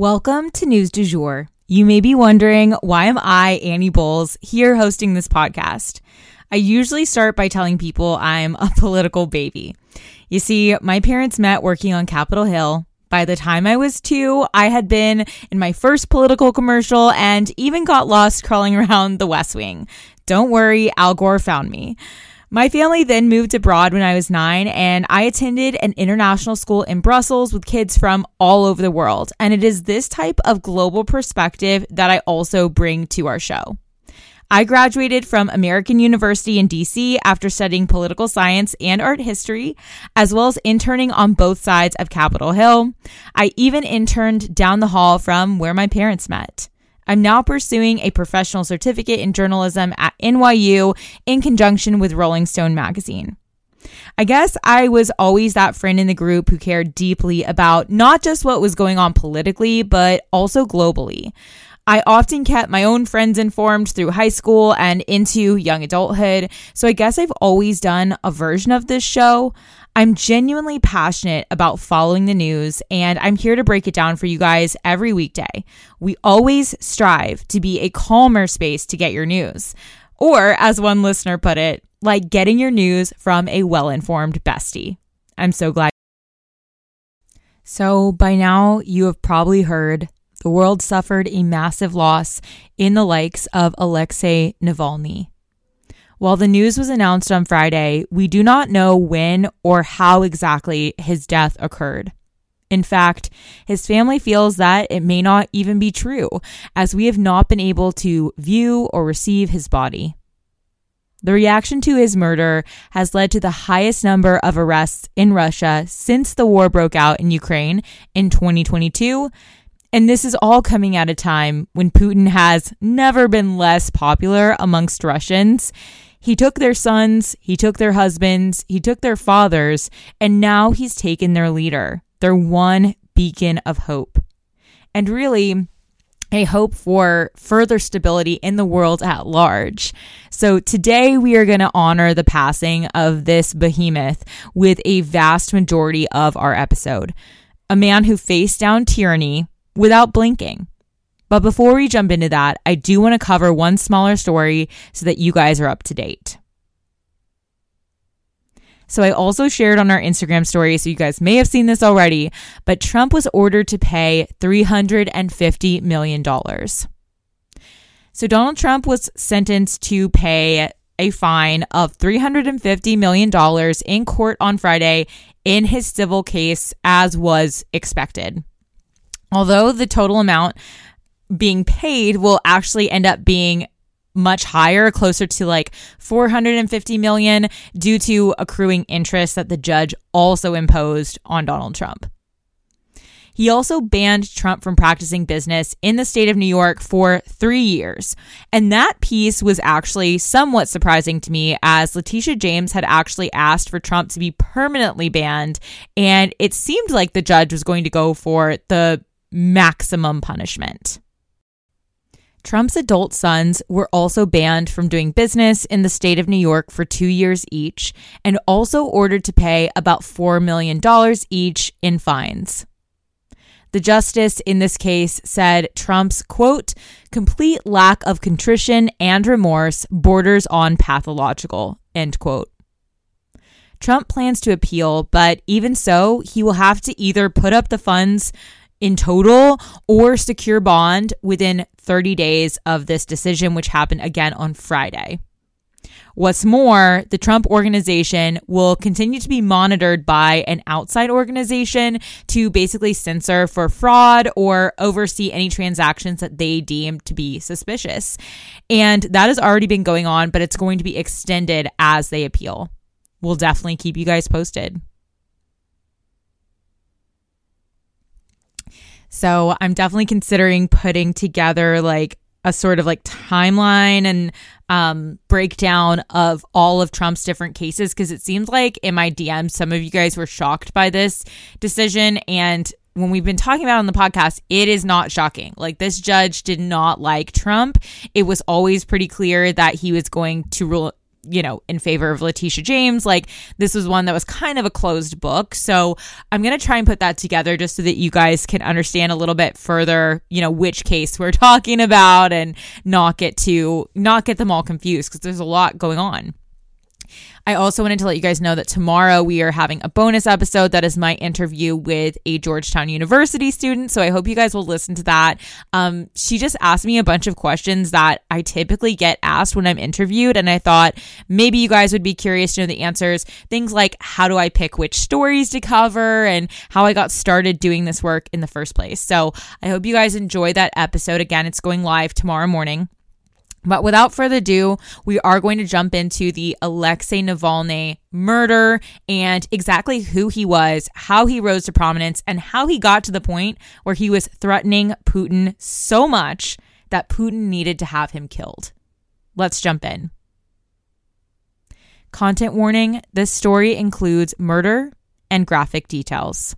Welcome to News du Jour. You may be wondering why am I, Annie Bowles, here hosting this podcast? I usually start by telling people I'm a political baby. You see, my parents met working on Capitol Hill. By the time I was two, I had been in my first political commercial and even got lost crawling around the West Wing. Don't worry, Al Gore found me. My family then moved abroad when I was nine, and I attended an international school in Brussels with kids from all over the world. And it is this type of global perspective that I also bring to our show. I graduated from American University in DC after studying political science and art history, as well as interning on both sides of Capitol Hill. I even interned down the hall from where my parents met. I'm now pursuing a professional certificate in journalism at NYU in conjunction with Rolling Stone magazine. I guess I was always that friend in the group who cared deeply about not just what was going on politically, but also globally. I often kept my own friends informed through high school and into young adulthood, so I guess I've always done a version of this show. I'm genuinely passionate about following the news, and I'm here to break it down for you guys every weekday. We always strive to be a calmer space to get your news. Or, as one listener put it, like getting your news from a well informed bestie. I'm so glad. So, by now, you have probably heard the world suffered a massive loss in the likes of Alexei Navalny. While the news was announced on Friday, we do not know when or how exactly his death occurred. In fact, his family feels that it may not even be true, as we have not been able to view or receive his body. The reaction to his murder has led to the highest number of arrests in Russia since the war broke out in Ukraine in 2022. And this is all coming at a time when Putin has never been less popular amongst Russians. He took their sons, he took their husbands, he took their fathers, and now he's taken their leader, their one beacon of hope. And really, a hope for further stability in the world at large. So today we are going to honor the passing of this behemoth with a vast majority of our episode. A man who faced down tyranny without blinking. But before we jump into that, I do want to cover one smaller story so that you guys are up to date. So I also shared on our Instagram story, so you guys may have seen this already, but Trump was ordered to pay $350 million. So Donald Trump was sentenced to pay a fine of $350 million in court on Friday in his civil case, as was expected. Although the total amount being paid will actually end up being much higher, closer to like 450 million due to accruing interest that the judge also imposed on Donald Trump. He also banned Trump from practicing business in the state of New York for three years. And that piece was actually somewhat surprising to me, as Letitia James had actually asked for Trump to be permanently banned. And it seemed like the judge was going to go for the maximum punishment. Trump's adult sons were also banned from doing business in the state of New York for two years each and also ordered to pay about $4 million each in fines. The justice in this case said Trump's, quote, complete lack of contrition and remorse borders on pathological, end quote. Trump plans to appeal, but even so, he will have to either put up the funds in total or secure bond within 30 days of this decision, which happened again on Friday. What's more, the Trump organization will continue to be monitored by an outside organization to basically censor for fraud or oversee any transactions that they deem to be suspicious. And that has already been going on, but it's going to be extended as they appeal. We'll definitely keep you guys posted. So I'm definitely considering putting together like a sort of like timeline and um, breakdown of all of Trump's different cases because it seems like in my DMs, some of you guys were shocked by this decision. And when we've been talking about on the podcast, it is not shocking. Like this judge did not like Trump. It was always pretty clear that he was going to rule you know, in favor of Letitia James. Like this was one that was kind of a closed book. So I'm going to try and put that together just so that you guys can understand a little bit further, you know, which case we're talking about and not get to not get them all confused because there's a lot going on. I also wanted to let you guys know that tomorrow we are having a bonus episode that is my interview with a Georgetown University student. So I hope you guys will listen to that. Um, she just asked me a bunch of questions that I typically get asked when I'm interviewed. And I thought maybe you guys would be curious to know the answers. Things like how do I pick which stories to cover and how I got started doing this work in the first place. So I hope you guys enjoy that episode. Again, it's going live tomorrow morning. But without further ado, we are going to jump into the Alexei Navalny murder and exactly who he was, how he rose to prominence, and how he got to the point where he was threatening Putin so much that Putin needed to have him killed. Let's jump in. Content warning this story includes murder and graphic details.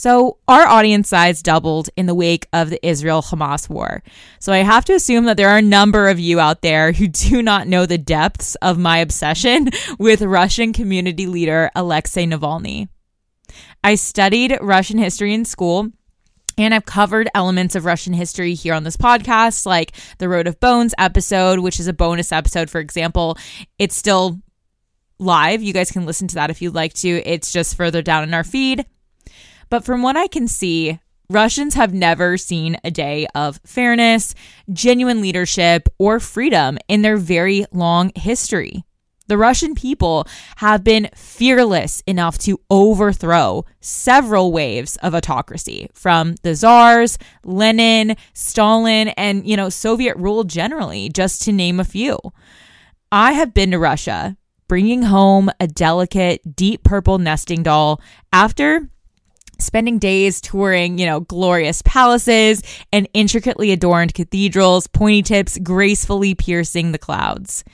So, our audience size doubled in the wake of the Israel Hamas war. So, I have to assume that there are a number of you out there who do not know the depths of my obsession with Russian community leader Alexei Navalny. I studied Russian history in school. And I've covered elements of Russian history here on this podcast, like the Road of Bones episode, which is a bonus episode, for example. It's still live. You guys can listen to that if you'd like to. It's just further down in our feed. But from what I can see, Russians have never seen a day of fairness, genuine leadership, or freedom in their very long history. The Russian people have been fearless enough to overthrow several waves of autocracy from the czars, Lenin, Stalin, and, you know, Soviet rule generally, just to name a few. I have been to Russia, bringing home a delicate, deep purple nesting doll after spending days touring, you know, glorious palaces and intricately adorned cathedrals, pointy tips gracefully piercing the clouds.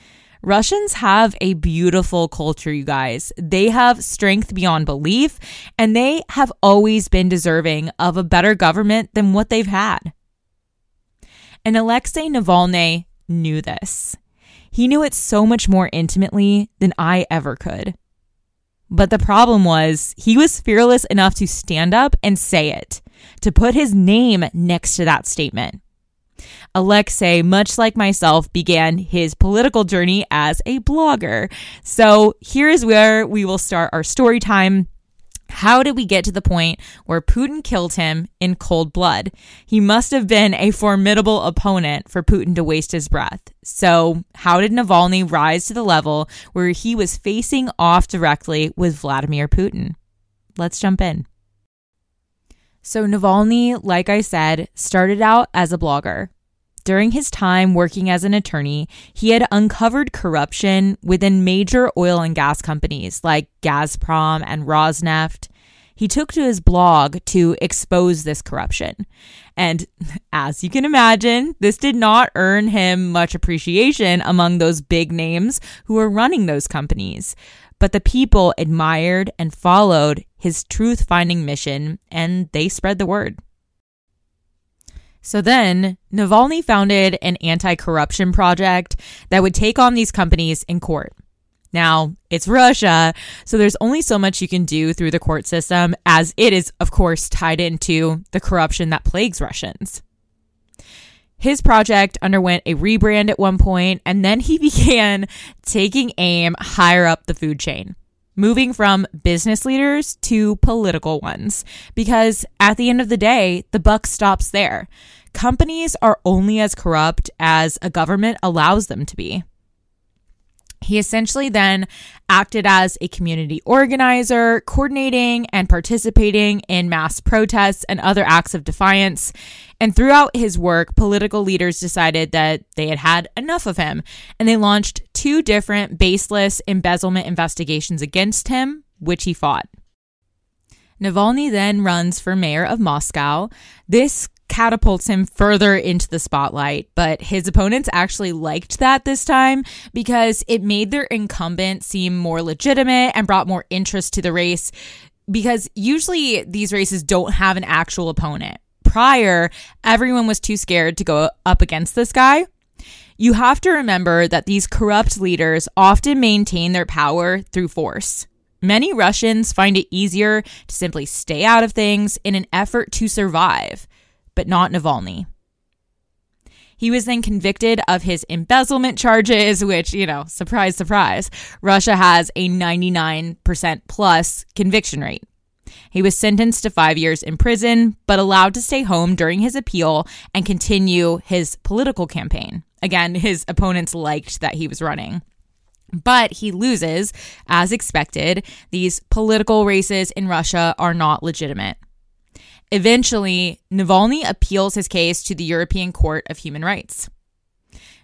Russians have a beautiful culture, you guys. They have strength beyond belief, and they have always been deserving of a better government than what they've had. And Alexei Navalny knew this. He knew it so much more intimately than I ever could. But the problem was he was fearless enough to stand up and say it, to put his name next to that statement. Alexei, much like myself, began his political journey as a blogger. So here is where we will start our story time. How did we get to the point where Putin killed him in cold blood? He must have been a formidable opponent for Putin to waste his breath. So, how did Navalny rise to the level where he was facing off directly with Vladimir Putin? Let's jump in. So, Navalny, like I said, started out as a blogger. During his time working as an attorney, he had uncovered corruption within major oil and gas companies like Gazprom and Rosneft. He took to his blog to expose this corruption. And as you can imagine, this did not earn him much appreciation among those big names who were running those companies. But the people admired and followed his truth finding mission, and they spread the word. So then, Navalny founded an anti corruption project that would take on these companies in court. Now, it's Russia, so there's only so much you can do through the court system, as it is, of course, tied into the corruption that plagues Russians. His project underwent a rebrand at one point, and then he began taking aim higher up the food chain moving from business leaders to political ones. Because at the end of the day, the buck stops there. Companies are only as corrupt as a government allows them to be. He essentially then acted as a community organizer, coordinating and participating in mass protests and other acts of defiance. And throughout his work, political leaders decided that they had had enough of him, and they launched two different baseless embezzlement investigations against him, which he fought. Navalny then runs for mayor of Moscow. This catapults him further into the spotlight, but his opponents actually liked that this time because it made their incumbent seem more legitimate and brought more interest to the race. Because usually these races don't have an actual opponent. Prior, everyone was too scared to go up against this guy. You have to remember that these corrupt leaders often maintain their power through force. Many Russians find it easier to simply stay out of things in an effort to survive but not Navalny. He was then convicted of his embezzlement charges, which, you know, surprise, surprise, Russia has a 99% plus conviction rate. He was sentenced to five years in prison, but allowed to stay home during his appeal and continue his political campaign. Again, his opponents liked that he was running. But he loses, as expected. These political races in Russia are not legitimate. Eventually, Navalny appeals his case to the European Court of Human Rights.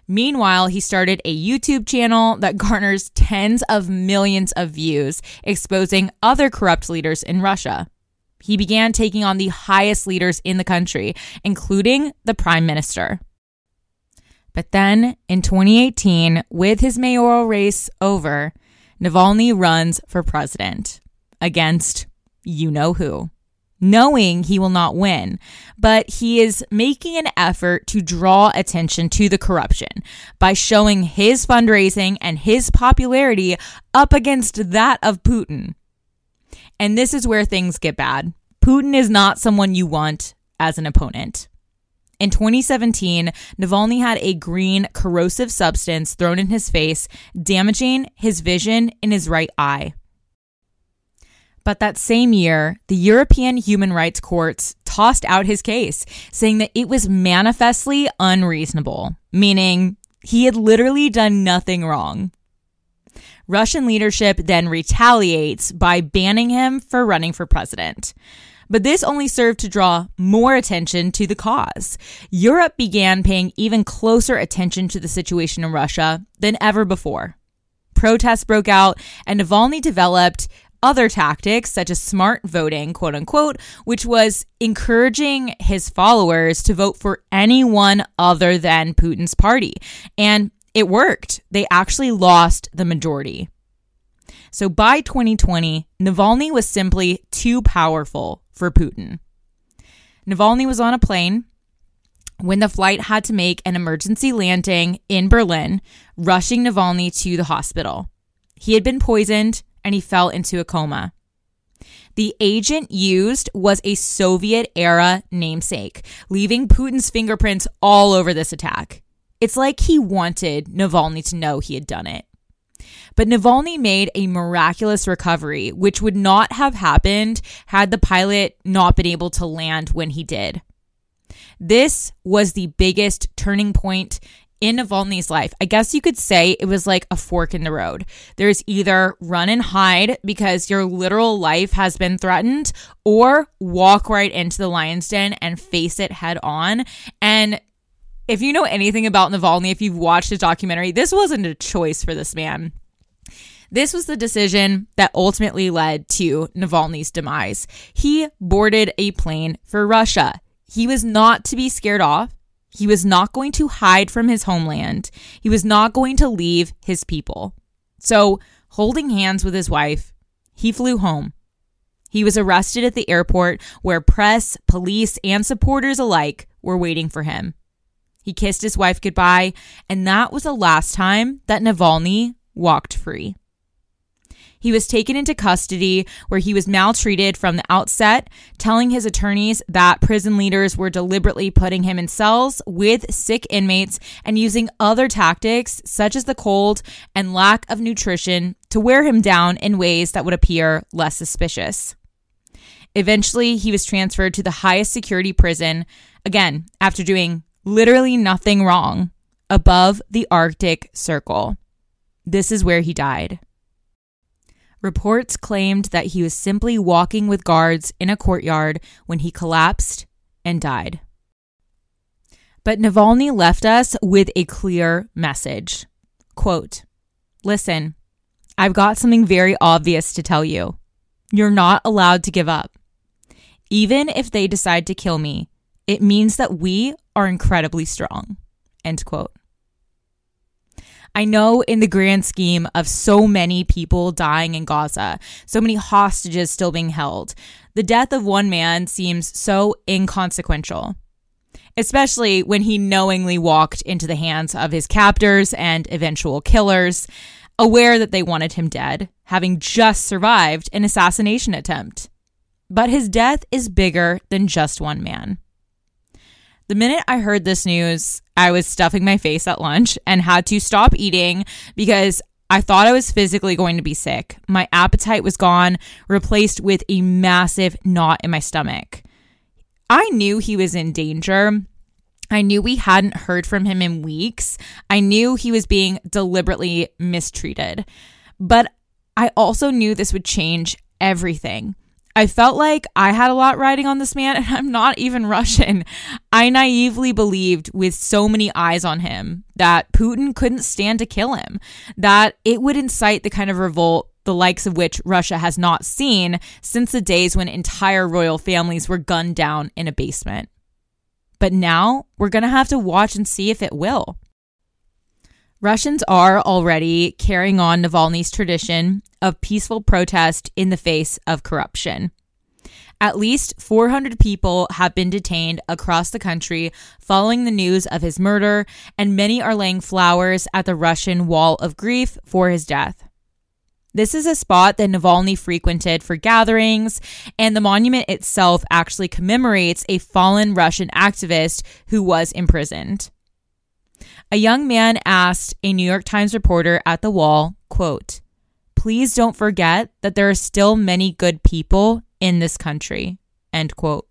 Meanwhile, he started a YouTube channel that garners tens of millions of views, exposing other corrupt leaders in Russia. He began taking on the highest leaders in the country, including the prime minister. But then in 2018, with his mayoral race over, Navalny runs for president against you know who knowing he will not win, but he is making an effort to draw attention to the corruption by showing his fundraising and his popularity up against that of Putin. And this is where things get bad. Putin is not someone you want as an opponent. In 2017, Navalny had a green corrosive substance thrown in his face, damaging his vision in his right eye. But that same year, the European human rights courts tossed out his case, saying that it was manifestly unreasonable, meaning he had literally done nothing wrong. Russian leadership then retaliates by banning him for running for president. But this only served to draw more attention to the cause. Europe began paying even closer attention to the situation in Russia than ever before. Protests broke out, and Navalny developed other tactics, such as smart voting, quote unquote, which was encouraging his followers to vote for anyone other than Putin's party. And it worked. They actually lost the majority. So by 2020, Navalny was simply too powerful for Putin. Navalny was on a plane when the flight had to make an emergency landing in Berlin, rushing Navalny to the hospital. He had been poisoned and he fell into a coma. The agent used was a Soviet era namesake, leaving Putin's fingerprints all over this attack. It's like he wanted Navalny to know he had done it. But Navalny made a miraculous recovery, which would not have happened had the pilot not been able to land when he did. This was the biggest turning point in Navalny's life, I guess you could say it was like a fork in the road. There's either run and hide because your literal life has been threatened, or walk right into the lion's den and face it head on. And if you know anything about Navalny, if you've watched his documentary, this wasn't a choice for this man. This was the decision that ultimately led to Navalny's demise. He boarded a plane for Russia. He was not to be scared off. He was not going to hide from his homeland. He was not going to leave his people. So, holding hands with his wife, he flew home. He was arrested at the airport where press, police, and supporters alike were waiting for him. He kissed his wife goodbye, and that was the last time that Navalny walked free. He was taken into custody where he was maltreated from the outset, telling his attorneys that prison leaders were deliberately putting him in cells with sick inmates and using other tactics, such as the cold and lack of nutrition, to wear him down in ways that would appear less suspicious. Eventually, he was transferred to the highest security prison, again, after doing literally nothing wrong, above the Arctic Circle. this is where he died. Reports claimed that he was simply walking with guards in a courtyard when he collapsed and died. But Navalny left us with a clear message. Quote, Listen, I've got something very obvious to tell you. You're not allowed to give up. Even if they decide to kill me, it means that we are incredibly strong. End quote. I know in the grand scheme of so many people dying in Gaza, so many hostages still being held, the death of one man seems so inconsequential. Especially when he knowingly walked into the hands of his captors and eventual killers, aware that they wanted him dead, having just survived an assassination attempt. But his death is bigger than just one man. The minute I heard this news, I was stuffing my face at lunch and had to stop eating because I thought I was physically going to be sick. My appetite was gone, replaced with a massive knot in my stomach. I knew he was in danger. I knew we hadn't heard from him in weeks. I knew he was being deliberately mistreated. But I also knew this would change everything. I felt like I had a lot riding on this man, and I'm not even Russian. I naively believed, with so many eyes on him, that Putin couldn't stand to kill him, that it would incite the kind of revolt the likes of which Russia has not seen since the days when entire royal families were gunned down in a basement. But now we're going to have to watch and see if it will. Russians are already carrying on Navalny's tradition of peaceful protest in the face of corruption. At least 400 people have been detained across the country following the news of his murder, and many are laying flowers at the Russian wall of grief for his death. This is a spot that Navalny frequented for gatherings, and the monument itself actually commemorates a fallen Russian activist who was imprisoned. A young man asked a New York Times reporter at the wall, quote, please don't forget that there are still many good people in this country, end quote.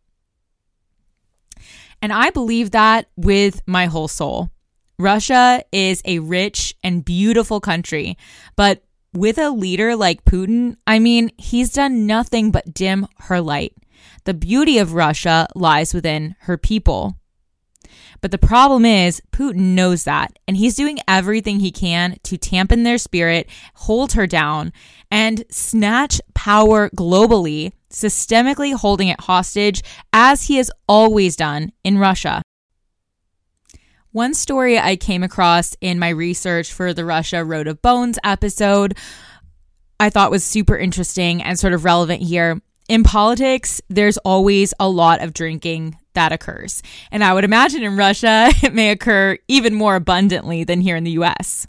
And I believe that with my whole soul. Russia is a rich and beautiful country, but with a leader like Putin, I mean, he's done nothing but dim her light. The beauty of Russia lies within her people. But the problem is, Putin knows that, and he's doing everything he can to tampen their spirit, hold her down, and snatch power globally, systemically holding it hostage, as he has always done in Russia. One story I came across in my research for the Russia Road of Bones episode I thought was super interesting and sort of relevant here. In politics, there's always a lot of drinking that occurs. And I would imagine in Russia, it may occur even more abundantly than here in the US.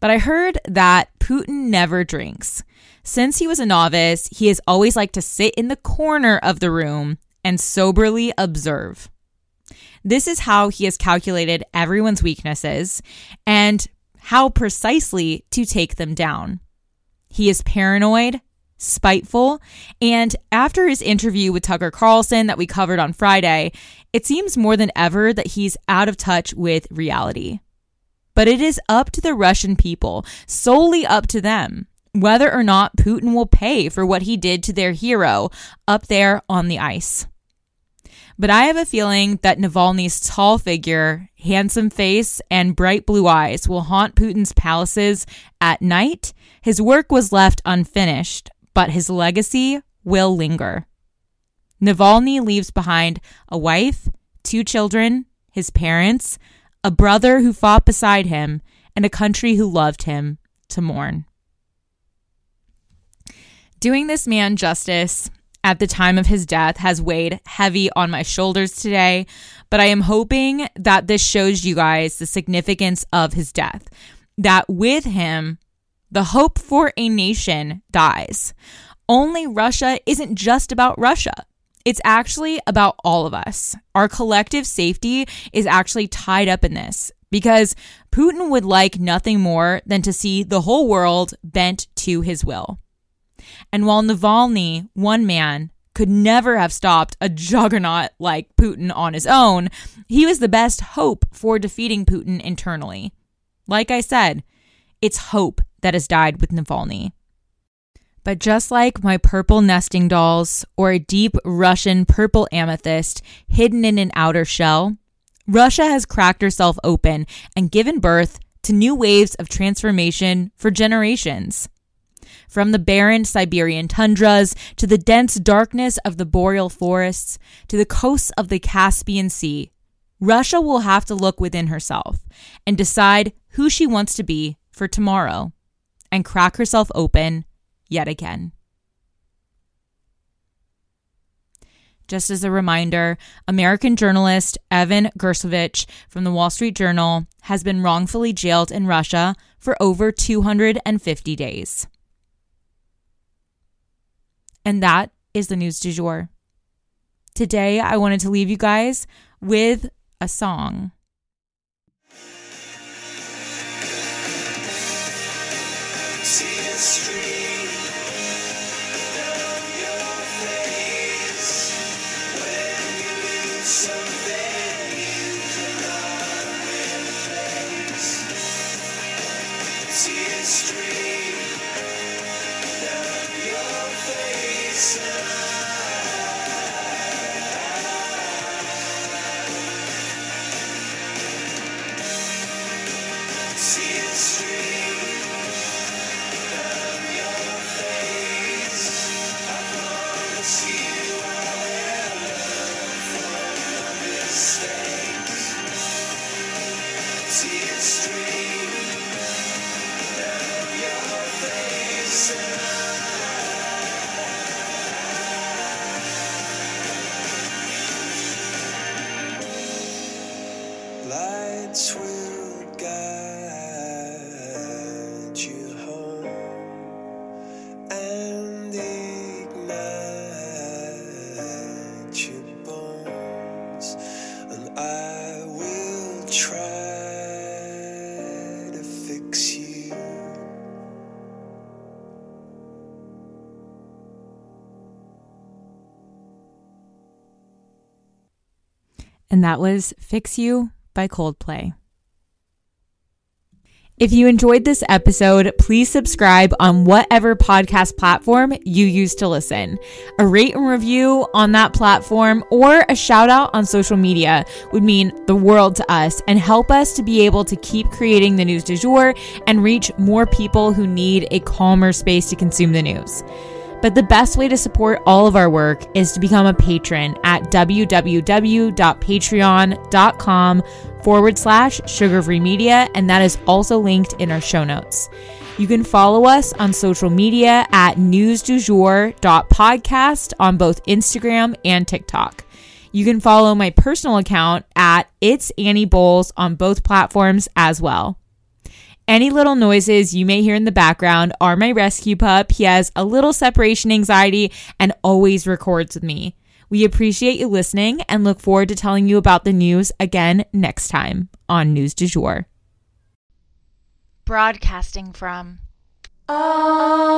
But I heard that Putin never drinks. Since he was a novice, he has always liked to sit in the corner of the room and soberly observe. This is how he has calculated everyone's weaknesses and how precisely to take them down. He is paranoid, spiteful. And after his interview with Tucker Carlson that we covered on Friday, it seems more than ever that he's out of touch with reality. But it is up to the Russian people, solely up to them, whether or not Putin will pay for what he did to their hero up there on the ice. But I have a feeling that Navalny's tall figure, handsome face, and bright blue eyes will haunt Putin's palaces at night. His work was left unfinished, but his legacy will linger. Navalny leaves behind a wife, two children, his parents, a brother who fought beside him, and a country who loved him to mourn. Doing this man justice at the time of his death has weighed heavy on my shoulders today, but I am hoping that this shows you guys the significance of his death. That with him, the hope for a nation dies. Only Russia isn't just about Russia. It's actually about all of us. Our collective safety is actually tied up in this because Putin would like nothing more than to see the whole world bent to his will. And while Navalny, one man, could never have stopped a juggernaut like Putin on his own, he was the best hope for defeating Putin internally. Like I said, It's hope that has died with Navalny. But just like my purple nesting dolls or a deep Russian purple amethyst hidden in an outer shell, Russia has cracked herself open and given birth to new waves of transformation for generations. From the barren Siberian tundras to the dense darkness of the boreal forests to the coasts of the Caspian Sea, Russia will have to look within herself and decide who she wants to be for tomorrow and crack herself open yet again. Just as a reminder, American journalist Evan Gershkovich from the Wall Street Journal has been wrongfully jailed in Russia for over 250 days. And that is the news du jour. Today, I wanted to leave you guys with a song. history. see it straight. And that was Fix You by Coldplay. If you enjoyed this episode, please subscribe on whatever podcast platform you use to listen. A rate and review on that platform or a shout out on social media would mean the world to us and help us to be able to keep creating the news du jour and reach more people who need a calmer space to consume the news. But the best way to support all of our work is to become a patron at www.patreon.com forward slash sugarfree media, and that is also linked in our show notes. You can follow us on social media at newsdujour.podcast on both Instagram and TikTok. You can follow my personal account at It's Annie Bowles on both platforms as well. Any little noises you may hear in the background are my rescue pup. He has a little separation anxiety and always records with me. We appreciate you listening and look forward to telling you about the news again next time on News du Jour. Broadcasting from Oklahoma.